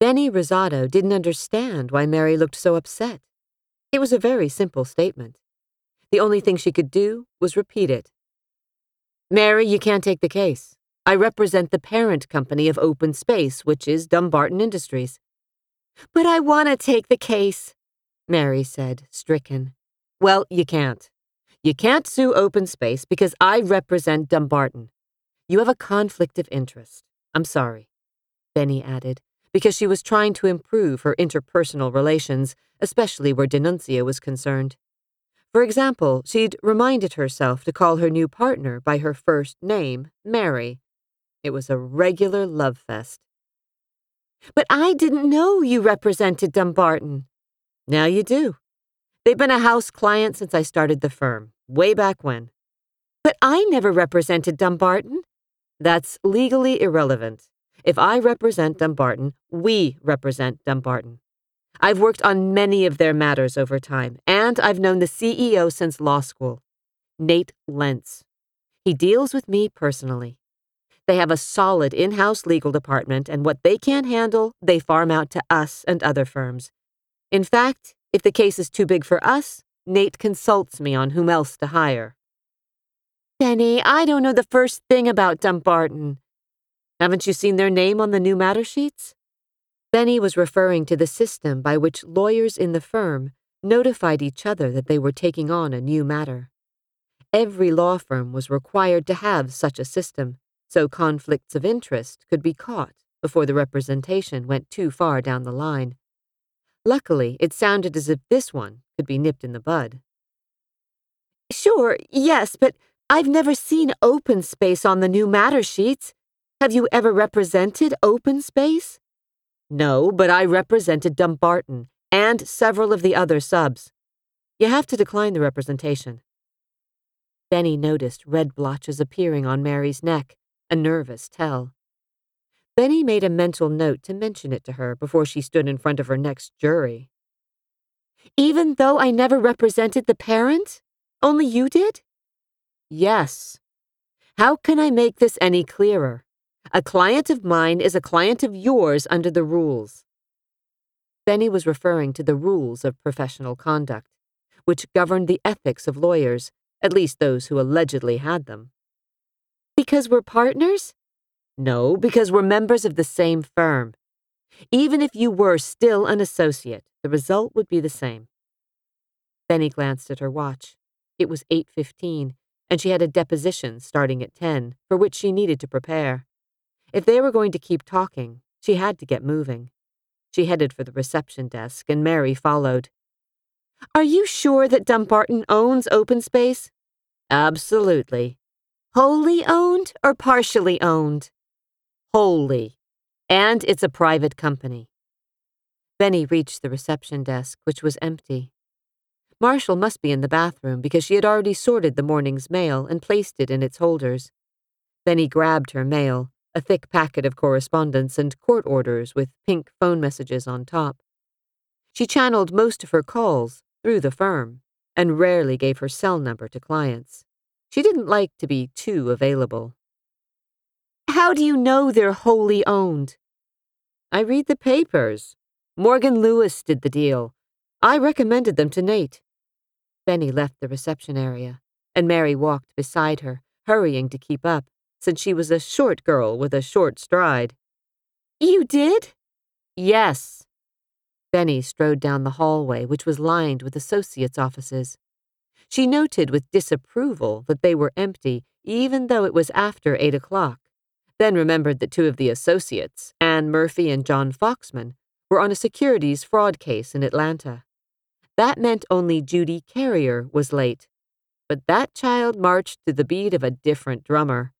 Bennie Rosato didn't understand why Mary looked so upset. It was a very simple statement. The only thing she could do was repeat it. Mary, you can't take the case. I represent the parent company of Open Space, which is Dumbarton Industries. But I want to take the case, Mary said, stricken. Well, you can't. You can't sue Open Space because I represent Dumbarton. You have a conflict of interest. I'm sorry, Bennie added, because she was trying to improve her interpersonal relations, especially where DiNunzio was concerned. For example, she'd reminded herself to call her new partner by her first name, Mary. It was a regular love fest. But I didn't know you represented Dumbarton. Now you do. They've been a house client since I started the firm, way back when. But I never represented Dumbarton. That's legally irrelevant. If I represent Dumbarton, we represent Dumbarton. I've worked on many of their matters over time, and I've known the CEO since law school, Nate Lentz. He deals with me personally. They have a solid in house legal department, and what they can't handle, they farm out to us and other firms. In fact, if the case is too big for us, Nate consults me on whom else to hire. Bennie, I don't know the first thing about Dumbarton. Haven't you seen their name on the new matter sheets? Bennie was referring to the system by which lawyers in the firm notified each other that they were taking on a new matter. Every law firm was required to have such a system, so conflicts of interest could be caught before the representation went too far down the line. Luckily, it sounded as if this one could be nipped in the bud. Sure, yes, but I've never seen open space on the new matter sheets. Have you ever represented open space? No, but I represented Dumbarton and several of the other subs. You have to decline the representation. Bennie noticed red blotches appearing on Mary's neck, a nervous tell. Bennie made a mental note to mention it to her before she stood in front of her next jury. Even though I never represented the parent? Only you did? Yes. How can I make this any clearer? A client of mine is a client of yours under the rules. Bennie was referring to the rules of professional conduct, which governed the ethics of lawyers, at least those who allegedly had them. Because we're partners? No, because we're members of the same firm. Even if you were still an associate, the result would be the same. Bennie glanced at her watch. It was 8:15, and she had a deposition starting at 10, for which she needed to prepare. If they were going to keep talking, she had to get moving. She headed for the reception desk, and Mary followed. Are you sure that Dumbarton owns open space? Absolutely. Wholly owned or partially owned? Wholly. And it's a private company. Bennie reached the reception desk, which was empty. Marshall must be in the bathroom because she had already sorted the morning's mail and placed it in its holders. Bennie grabbed her mail, a thick packet of correspondence and court orders with pink phone messages on top. She channeled most of her calls through the firm and rarely gave her cell number to clients. She didn't like to be too available. How do you know they're wholly owned? I read the papers. Morgan Lewis did the deal. I recommended them to Nate. Bennie left the reception area, and Mary walked beside her, hurrying to keep up since she was a short girl with a short stride. You did? Yes. Bennie strode down the hallway, which was lined with associates' offices. She noted with disapproval that they were empty, even though it was after eight o'clock, then remembered that two of the associates, Anne Murphy and John Foxman, were on a securities fraud case in Atlanta. That meant only Judy Carrier was late. But that child marched to the beat of a different drummer.